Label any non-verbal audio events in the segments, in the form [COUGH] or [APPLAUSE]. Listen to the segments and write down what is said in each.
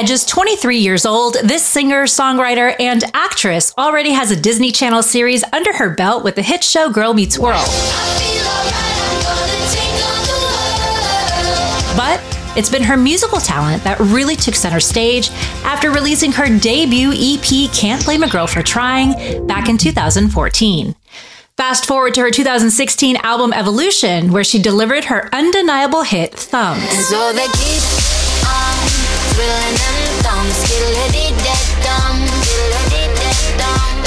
At just 23 years old, this singer, songwriter, and actress already has a Disney Channel series under her belt with the hit show Girl Meets World. But it's been her musical talent that really took center stage after releasing her debut EP Can't Blame a Girl for Trying back in 2014. Fast forward to her 2016 album Evolution, where she delivered her undeniable hit Thumbs.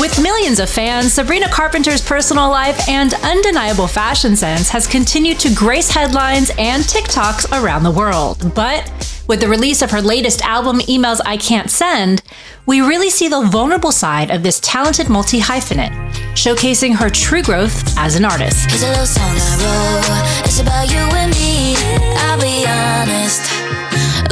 With millions of fans, Sabrina Carpenter's personal life and undeniable fashion sense has continued to grace headlines and TikToks around the world. But with the release of her latest album, Emails I Can't Send, we really see the vulnerable side of this talented multi hyphenate, showcasing her true growth as an artist.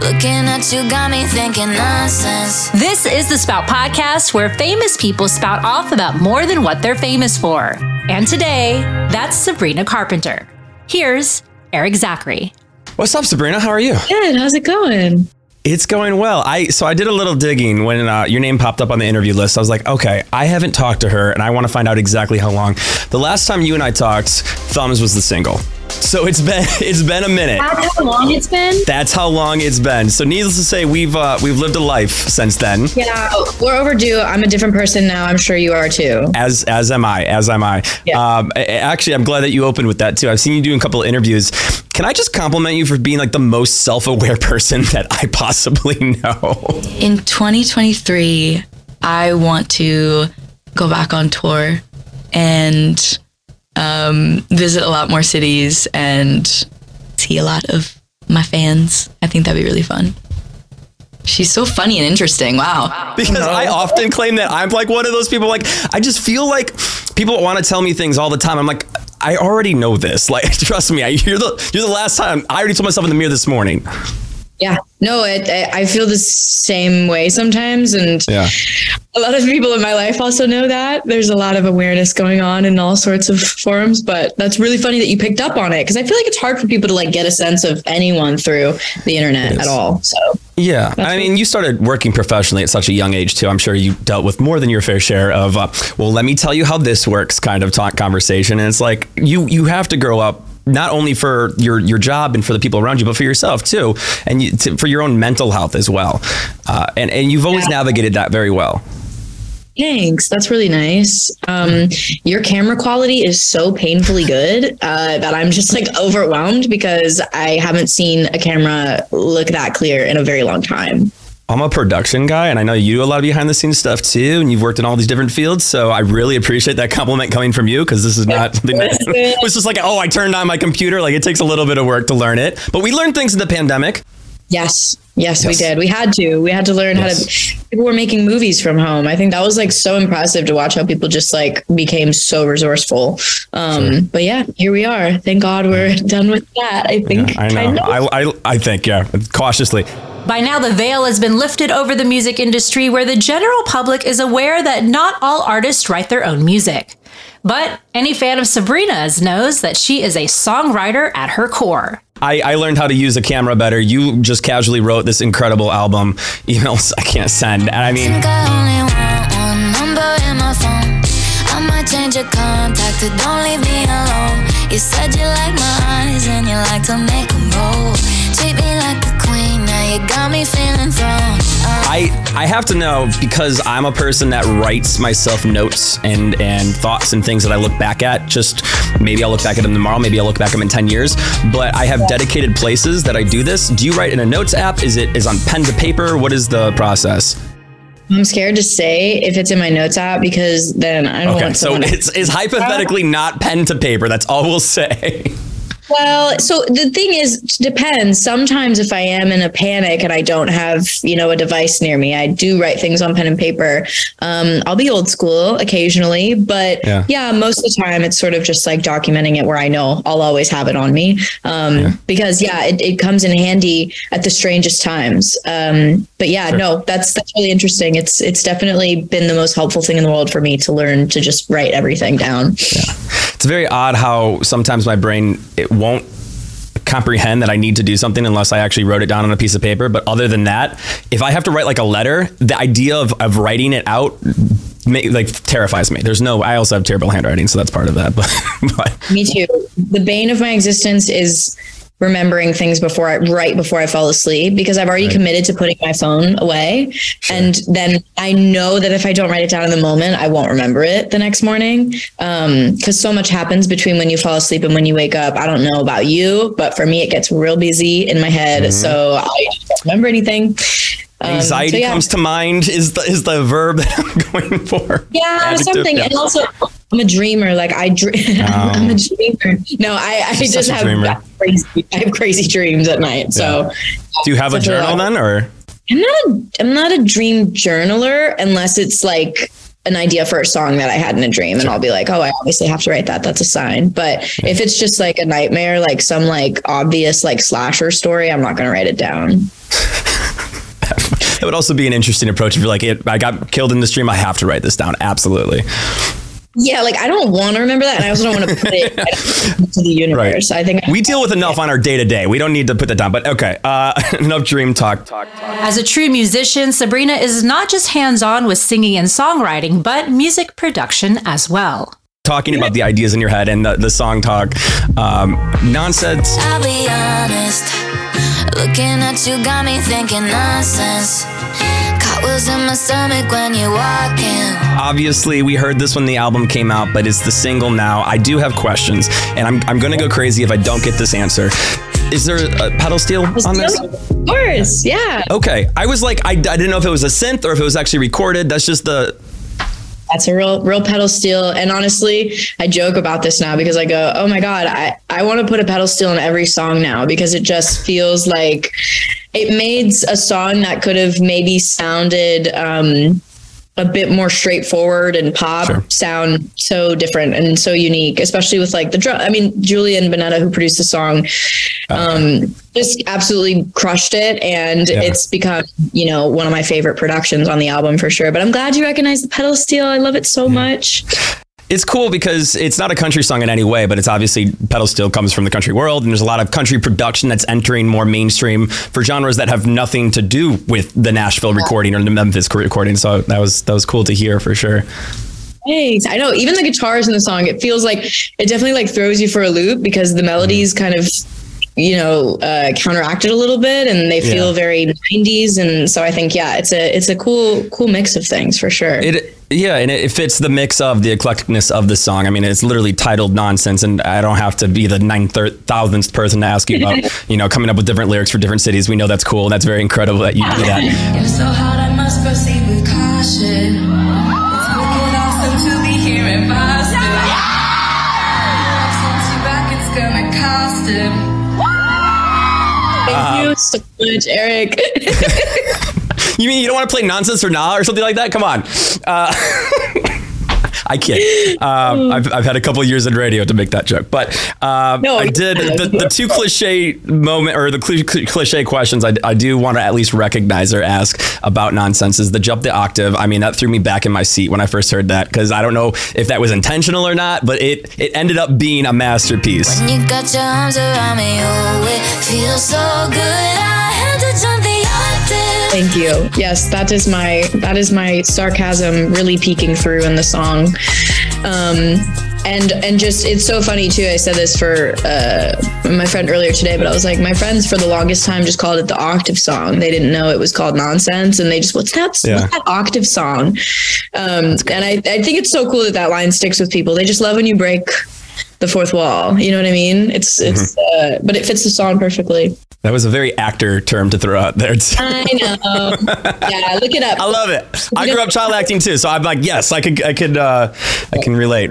Looking at you got me thinking nonsense. This is the Spout Podcast, where famous people spout off about more than what they're famous for. And today, that's Sabrina Carpenter. Here's Erik Zachary. What's up, Sabrina? How are you? Good. How's it going? It's going well. I so I did a little digging when uh, your name popped up on the interview list. I was like, okay, I haven't talked to her, and I want to find out exactly how long. The last time you and I talked, Thumbs was the single. So it's been [LAUGHS] it's been a minute. That's how long it's been. That's how long it's been. So needless to say, we've uh, we've lived a life since then. Yeah, we're overdue. I'm a different person now. I'm sure you are too. As as am I. As am I. Yeah. Um, actually, I'm glad that you opened with that too. I've seen you do a couple of interviews. Can I just compliment you for being like the most self-aware [LAUGHS] person that I possibly know? In 2023, I want to go back on tour and um, visit a lot more cities and see a lot of my fans. I think that'd be really fun. She's so funny and interesting. Wow. Because I often claim that I'm like one of those people. Like I just feel like people want to tell me things all the time. I'm like, I already know this. Like, [LAUGHS] trust me. I, you're the you're the last time. I already told myself in the mirror this morning. Yeah, no, it, I feel the same way sometimes, and yeah. a lot of people in my life also know that. There's a lot of awareness going on in all sorts of forums, but that's really funny that you picked up on it because I feel like it's hard for people to like get a sense of anyone through the internet at all. So yeah, I mean, you started working professionally at such a young age too. I'm sure you dealt with more than your fair share of, uh, well, let me tell you how this works, kind of talk conversation, and it's like you you have to grow up not only for your your job and for the people around you, but for yourself too, and you, to, for your own mental health as well. Uh, and and you've always yeah. navigated that very well. Thanks. That's really nice. Um, your camera quality is so painfully good uh, that I'm just like overwhelmed because I haven't seen a camera look that clear in a very long time. I'm a production guy, and I know you do a lot of behind the scenes stuff too, and you've worked in all these different fields. So I really appreciate that compliment coming from you because this is not something that it [LAUGHS] was just like, oh, I turned on my computer. Like it takes a little bit of work to learn it, but we learned things in the pandemic. Yes. Yes, yes, we did. We had to. We had to learn yes. how to. People were making movies from home. I think that was like so impressive to watch how people just like became so resourceful. Um, sure. But yeah, here we are. Thank God we're done with that. I think. Yeah, I know. I, I, I think yeah. Cautiously. By now, the veil has been lifted over the music industry where the general public is aware that not all artists write their own music. But any fan of Sabrina's knows that she is a songwriter at her core. I, I learned how to use a camera better. You just casually wrote this incredible album, [LAUGHS] emails I can't send. And I mean, change I I have to know because I'm a person that writes myself notes and and thoughts and things that I look back at. Just maybe I'll look back at them tomorrow, maybe I'll look back at them in 10 years. But I have dedicated places that I do this. Do you write in a notes app? Is it is on pen to paper? What is the process? I'm scared to say if it's in my notes app because then I don't okay, want. So it's is hypothetically not pen to paper. That's all we'll say. [LAUGHS] Well, so the thing is, depends. Sometimes if I am in a panic and I don't have, you know, a device near me, I do write things on pen and paper. Um, I'll be old school occasionally, but yeah. yeah. most of the time it's sort of just like documenting it where I know I'll always have it on me. Um, yeah. because yeah, it, it comes in handy at the strangest times. Um, but yeah, sure. no, that's, that's really interesting. It's, it's definitely been the most helpful thing in the world for me to learn to just write everything down. Yeah. It's very odd how sometimes my brain, it won't comprehend that I need to do something unless I actually wrote it down on a piece of paper. But other than that, if I have to write like a letter, the idea of, of writing it out like terrifies me. There's no. I also have terrible handwriting, so that's part of that. [LAUGHS] But, but Me too. The bane of my existence is remembering things before I right before I fall asleep because I've already committed to putting my phone away. And then I know that if I don't write it down in the moment, I won't remember it the next morning. Um, because so much happens between when you fall asleep and when you wake up. I don't know about you, but for me it gets real busy in my head. So I don't remember anything. Um, anxiety so yeah. comes to mind is the is the verb that I'm [LAUGHS] going for. Yeah, Adjective, something. yeah. And also, I'm a dreamer. Like I, dream. [LAUGHS] I'm a dreamer. No, I, I just have crazy. I have crazy dreams at night. So Do you have a journal then, or I'm not. A, I'm not a dream journaler unless it's like an idea for a song that I had in a dream, and I'll be like, oh, I obviously have to write that. That's a sign. But if it's just like a nightmare, like some like obvious like slasher story, I'm not going to write it down. [LAUGHS] it would also be an interesting approach if you're like, I got killed in the stream. I have to write this down. Absolutely. Yeah, like I don't want to remember that, and I also don't want to put it [LAUGHS] to the universe. I think We deal with enough on our day to day. We don't need to put that down. But okay, uh, [LAUGHS] enough dream talk. As a true musician, Sabrina is not just hands on with singing and songwriting, but music production as well. Talking about the ideas in your head and the, the song talk. Um, nonsense. I'll be honest. Looking at you got me thinking nonsense. Cartwheels in my stomach when you walk in. Obviously, we heard this when the album came out, but it's the single now. I do have questions, and I'm, I'm going to go crazy if I don't get this answer. Is there a pedal steel on this? Of course, yeah. Okay. I was like, I, I didn't know if it was a synth or if it was actually recorded. That's just the. That's a real, real pedal steel. And honestly, I joke about this now because I go, oh my God, I, I want to put a pedal steel in every song now because it just feels like it made a song that could have maybe sounded um, a bit more straightforward and pop Sure. sound so different and so unique, especially with like the drum. I mean, Julian Bunetta, who produced the song, um, just absolutely crushed it. And Yeah. it's become, you know, one of my favorite productions on the album for sure. But I'm glad you recognize the pedal steel. I love it so much. It's cool because it's not a country song in any way, but it's obviously pedal steel comes from the country world, and there's a lot of country production that's entering more mainstream for genres that have nothing to do with the Nashville recording or the Memphis recording. So that was that was cool to hear for sure. Thanks. I know even the guitars in the song, it feels like it definitely like throws you for a loop because the melodies kind of, you know, uh, counteracted a little bit and they feel Yeah. very 90s. And so I think, yeah, it's a, it's a cool, cool mix of things for sure. It yeah, and it fits the mix of the eclecticness of the song. I mean, it's literally titled nonsense, and I don't have to be the nine thousandth person to ask you about [LAUGHS] you know coming up with different lyrics for different cities. We know that's cool. And that's very incredible that you do that. [LAUGHS] It's so hard, I must proceed with caution. It's Thank Uh-huh. you so much, Erik. [LAUGHS] You mean you don't want to play nonsense or nah or something like that? Come on. Uh, [LAUGHS] I kid. Um, I've, I've had a couple years in radio to make that joke, but um, No, I did the, the two cliche moment or the cli- cli- cliche questions. I, I do want to at least recognize or ask about nonsense is the jump the octave. I mean, that threw me back in my seat when I first heard that because I don't know if that was intentional or not, but it it ended up being a masterpiece. When you got your arms around me, oh, it feels so good. I Thank you. Yes, that is my that is my sarcasm really peeking through in the song. Um and and just it's so funny too. I said this for uh, my friend earlier today, but I was like, my friends for the longest time just called it the octave song. They didn't know it was called nonsense, and they just what's that? Yeah. What's that octave song? Um, and I I think it's so cool that that line sticks with people. They just love when you break the fourth wall. You know what I mean? It's it's uh, but it fits the song perfectly. That was a very actor term to throw out there. too. [LAUGHS] I know. yeah, look it up. I love it. I grew up child acting too, so I'm like, yes, I could, I could, uh, I can relate.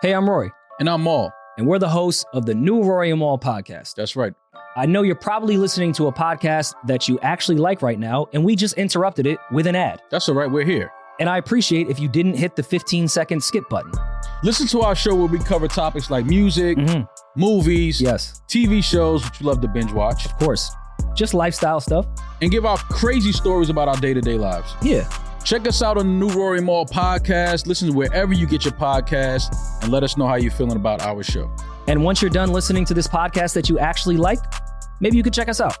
Hey, I'm Roy. And I'm Maul. and we're the hosts of the new Roy and Maul podcast. That's right. I know you're probably listening to a podcast that you actually like right now, and we just interrupted it with an ad. That's all right. We're here. And I appreciate if you didn't hit the 15 second skip button. Listen to our show where we cover topics like music, mm-hmm. movies, yes, TV shows, which you love to binge watch. Of course. Just lifestyle stuff. And give out crazy stories about our day to day lives. Yeah. Check us out on the New Rory Mall podcast. Listen wherever you get your podcast and let us know how you're feeling about our show. And once you're done listening to this podcast that you actually like, maybe you could check us out.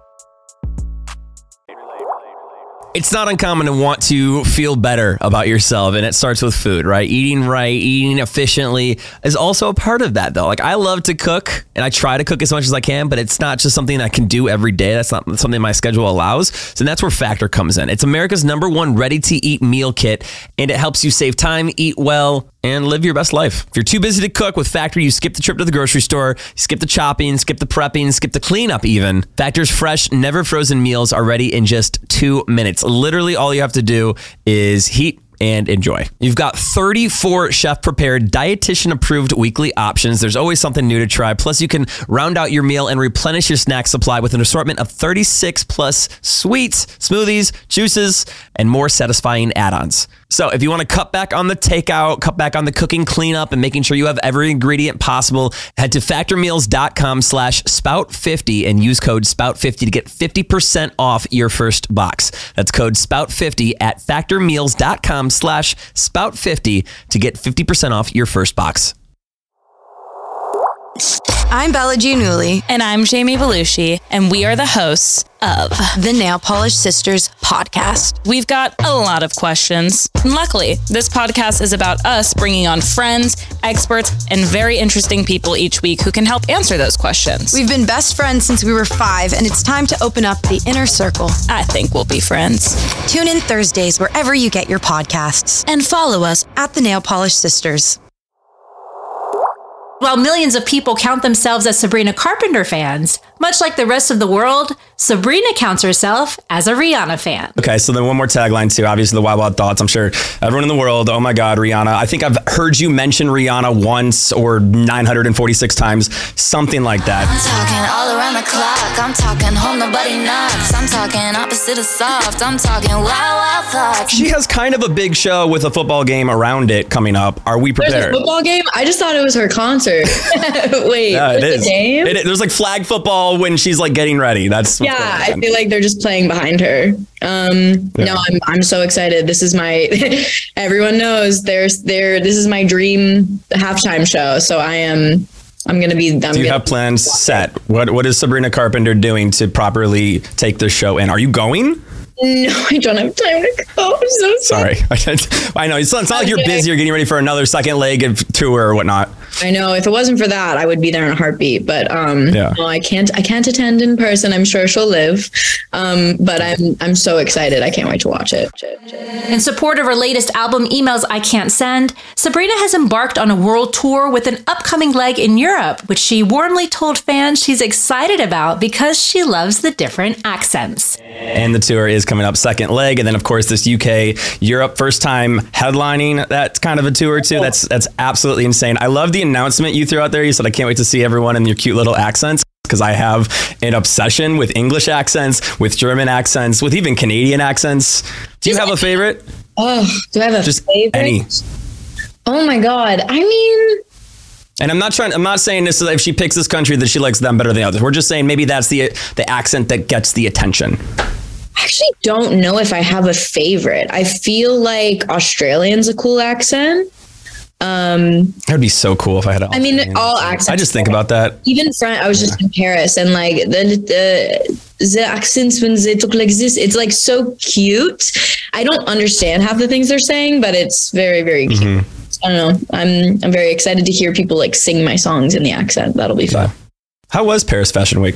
It's not uncommon to want to feel better about yourself, and it starts with food, right? Eating right, eating efficiently is also a part of that, though. Like, I love to cook, and I try to cook as much as I can, but it's not just something I can do every day. That's not something my schedule allows. So that's where Factor comes in. It's America's number one ready to eat meal kit, and it helps you save time, eat well, and live your best life. If you're too busy to cook with Factor, you skip the trip to the grocery store, skip the chopping, skip the prepping, skip the cleanup even. Factor's fresh, never frozen meals are ready in just two minutes. Literally, all you have to do is heat and enjoy. You've got 34 chef prepared, dietitian approved weekly options. There's always something new to try. Plus, you can round out your meal and replenish your snack supply with an assortment of 36 plus sweets, smoothies, juices, and more satisfying add ons. So, if you want to cut back on the takeout, cut back on the cooking cleanup, and making sure you have every ingredient possible, head to factormeals.com slash spout50 and use code spout50 to get 50% off your first box. That's code spout50 at factormeals.com slash spout50 to get 50% off your first box. I'm Bella Giannulli. And I'm Jamie Belushi, and we are the hosts of the Nail Polish Sisters podcast. We've got a lot of questions. And luckily, this podcast is about us bringing on friends, experts, and very interesting people each week who can help answer those questions. We've been best friends since we were five, and it's time to open up the inner circle. I think we'll be friends. Tune in Thursdays wherever you get your podcasts and follow us at the Nail Polish Sisters. While millions of people count themselves as Sabrina Carpenter fans, much like the rest of the world, Sabrina counts herself as a Rihanna fan. Okay, so then one more tagline too. Obviously, the Wild Wild Thoughts. I'm sure everyone in the world. Oh my God, Rihanna! I think I've heard you mention Rihanna once or 946 times, something like that. I'm talking all around the clock. I'm talking home, nobody knocks. I'm talking opposite of soft. I'm talking wild, wild thoughts. She has kind of a big show with a football game around it coming up. Are we There's a prepared? football game. I just thought it was her concert. [LAUGHS] Wait, Yeah, it there's is. a game? There's like flag football when she's like getting ready. That's yeah, I feel like they're just playing behind her. Um, No, I'm I'm so excited. This is my. [LAUGHS] everyone knows there's there. This is my dream halftime show. So I am. I'm gonna be. I'm Do you gonna, have plans set? What What is Sabrina Carpenter doing to properly take the show in? Are you going? No, I don't have time to go. I'm so sorry. Sorry, [LAUGHS] I know it's not, it's not like you're busy. You're getting ready for another second leg of tour or whatnot. I know. If it wasn't for that, I would be there in a heartbeat. But um, Yeah. no, I can't. I can't attend in person. I'm sure she'll live. Um, but I'm I'm so excited. I can't wait to watch it. In support of her latest album, Emails I Can't Send, Sabrina has embarked on a world tour with an upcoming leg in Europe, which she warmly told fans she's excited about because she loves the different accents. And the tour is coming up second leg, and then of course this UK Europe first time headlining. That's kind of a tour too. That's that's absolutely insane. I love the announcement you threw out there. You said I can't wait to see everyone in your cute little accents. Because I have an obsession with English accents, with German accents, with even Canadian accents. Do you have a favorite? Oh, do I have a Just favorite? any. Oh my god. I mean, And I'm not trying. I'm not saying this is if she picks this country that she likes them better than the others. We're just saying maybe that's the the accent that gets the attention. I actually don't know if I have a favorite. I feel like Australian's a cool accent. Um, That would be so cool if I had. I mean, all accents. I just think about that. even French. I was just in Paris, and like the the the accents when they talk like this, it's like so cute. I don't understand half the things they're saying, but it's very very cute. Mm-hmm. I don't know. I'm I'm very excited to hear people like sing my songs in the accent. That'll be fun. How was Paris Fashion Week?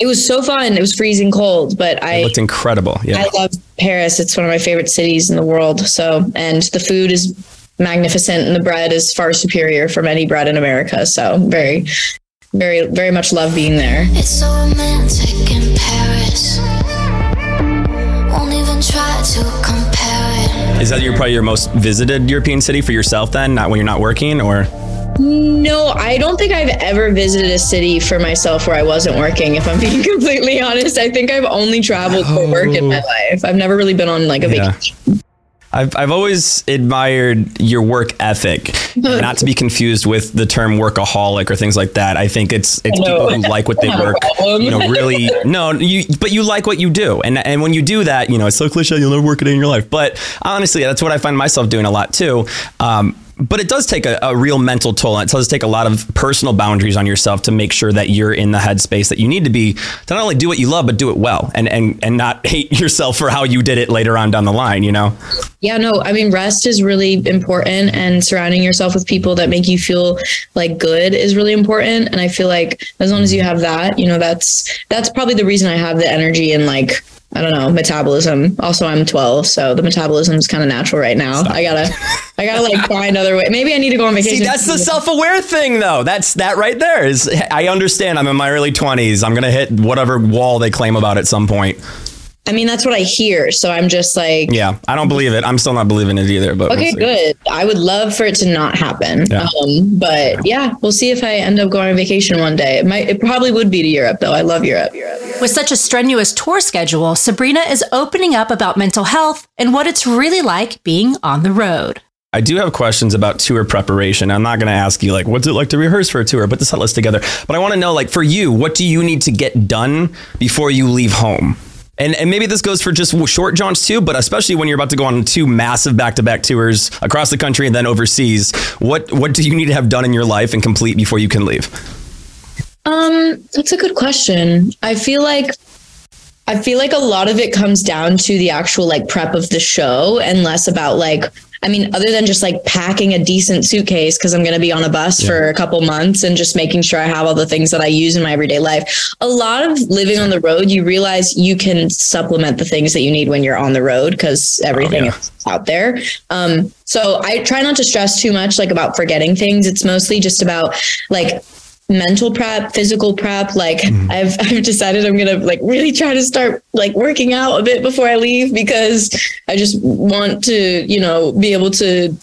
It was so fun. It was freezing cold, but I It looked incredible. Yeah. I love Paris. It's one of my favorite cities in the world. So, and the food is magnificent and the bread is far superior from any bread in America. So, very, very, very much love being there. It's so romantic in Paris. Won't even try to compare it. Is that your probably your most visited European city for yourself then? Not when you're not working, or No, I don't think I've ever visited a city for myself where I wasn't working. If I'm [LAUGHS] being completely honest, I think I've only traveled for work in my life. I've never really been on like a Yeah. vacation. I've, I've always admired your work ethic, [LAUGHS] not to be confused with the term workaholic or things like that. I think it's it's people who like what they [LAUGHS] I have a work, you know, really no, you but you like what you do, and and when you do that, you know, it's so cliche, you'll never work a day in your life. But honestly, that's what I find myself doing a lot too. Um, but it does take a, a real mental toll and it does take a lot of personal boundaries on yourself to make sure that you're in the headspace that you need to be to not only do what you love but do it well and and and not [LAUGHS] hate yourself for how you did it later on down the line you know Yeah, no, I mean, rest is really important, and surrounding yourself with people that make you feel like good is really important. And I feel like as long as you have that, you know, that's that's probably the reason I have the energy and like I don't know metabolism. Also, I'm 12, so the metabolism is kind of natural right now. I gotta, I gotta like find other way. Maybe I need to go on vacation. See, that's the self-aware thing, though. That's that right there. Is I understand. I'm in my early 20s. I'm gonna hit whatever wall they claim about at some point. I mean, that's what I hear. So I'm just like, Yeah, I don't believe it. I'm still not believing it either. But we'll okay, good. I would love for it to not happen. Yeah. Um, but yeah, we'll see if I end up going on vacation one day. It might, it probably would be to Europe though. I love Europe. With such a strenuous tour schedule, Sabrina is opening up about mental health and what it's really like being on the road. I do have questions about tour preparation. I'm not going to ask you like what's it like to rehearse for a tour, put the set list together. But I want to know like for you, what do you need to get done before you leave home? And, and maybe this goes for just short jaunts too, but especially when you're about to go on two massive back-to-back tours across the country and then overseas. What what do you need to have done in your life and complete before you can leave? Um, that's a good question. I feel like I feel like a lot of it comes down to the actual like prep of the show and less about like I mean, other than just like packing a decent suitcase because I'm going to be on a bus for a couple months and just making sure I have all the things that I use in my everyday life. A lot of living on the road, you realize you can supplement the things that you need when you're on the road because everything is out there. Um, so I try not to stress too much like about forgetting things. It's mostly just about like mental prep, physical prep. Like I've [LAUGHS] I've decided I'm gonna like really try to start like working out a bit before I leave because I just want to, you know, be able to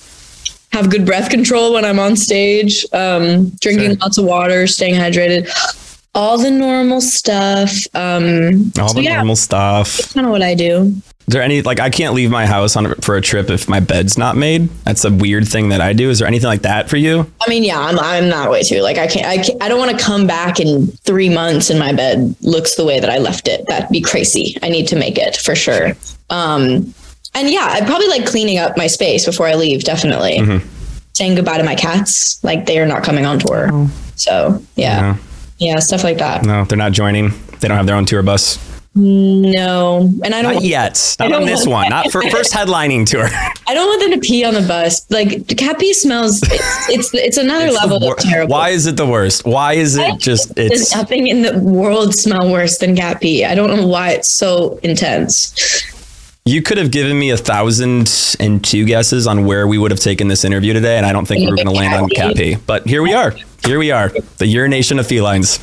have good breath control when I'm on stage. Um, drinking lots of water, staying hydrated, all the normal stuff. Um, All so the yeah, normal stuff. kind of what I do. Is there any like I can't leave my house on for a trip if my bed's not made? That's a weird thing that I do. Is there anything like that for you? I mean, yeah, I'm I'm that way too. Like I can't I can't, I don't want to come back in three months and my bed looks the way that I left it. That'd be crazy. I need to make it for sure. Um, and yeah, I'd probably like cleaning up my space before I leave. Definitely saying goodbye to my cats. Like they are not coming on tour. So yeah, yeah, stuff like that. No, they're not joining. They don't have their own tour bus. No, and I don't. Not yet. [LAUGHS] Not on this one. Not for first [LAUGHS] headlining tour. I don't want them to pee on the bus. Like cat pee smells. It's it's, it's another It's level wor- of terrible. Why is it the worst? Why is it just There's it's nothing in the world smell worse than cat pee. I don't know why it's so intense. you could have given me a thousand and two guesses on where we would have taken this interview today, and I don't think we were gonna land on cat pee. But here we are. Here we are. The urination of felines.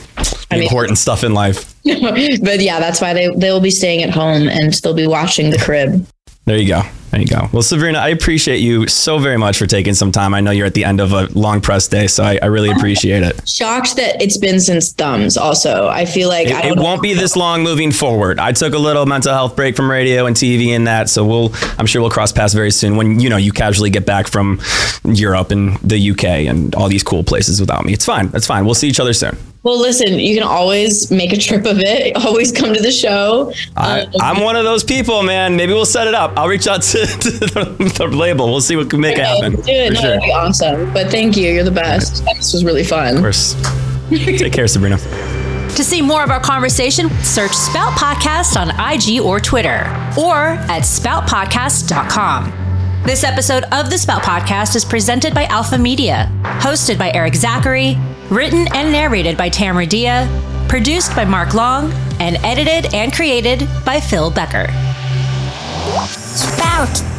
The important stuff in life. [LAUGHS] but yeah, that's why they they'll be staying at home and they'll be watching the crib. There you go. There you go. Well, Sabrina, I appreciate you so very much for taking some time. I know you're at the end of a long press day, so I, I really [LAUGHS] appreciate it. Shocked that it's been since thumbs. Also, I feel like I It, it won't be this long moving forward. I took a little mental health break from radio and TV and that, so we'll I'm sure we'll cross paths very soon when you know you casually get back from Europe and the UK and all these cool places without me. It's fine. That's fine. We'll see each other soon. Well, listen, you can always make a trip of it. [LAUGHS] Always come to the show. I, um, I'm one of those people, man. Maybe we'll set it up. I'll reach out to, [LAUGHS] to the, the label. We'll see what can make it happen. Do it. No, sure. that'd be awesome. But thank you. You're the best. This was really fun. Of course. [LAUGHS] Take care, Sabrina. To see more of our conversation, search Spout Podcast on IG or Twitter or at spoutpodcast.com. This episode of the Spout Podcast is presented by Alpha Media, hosted by Erik Zachary, written and narrated by Tamara Dia, produced by Mark Long, and edited and created by Phil Becker. Spout.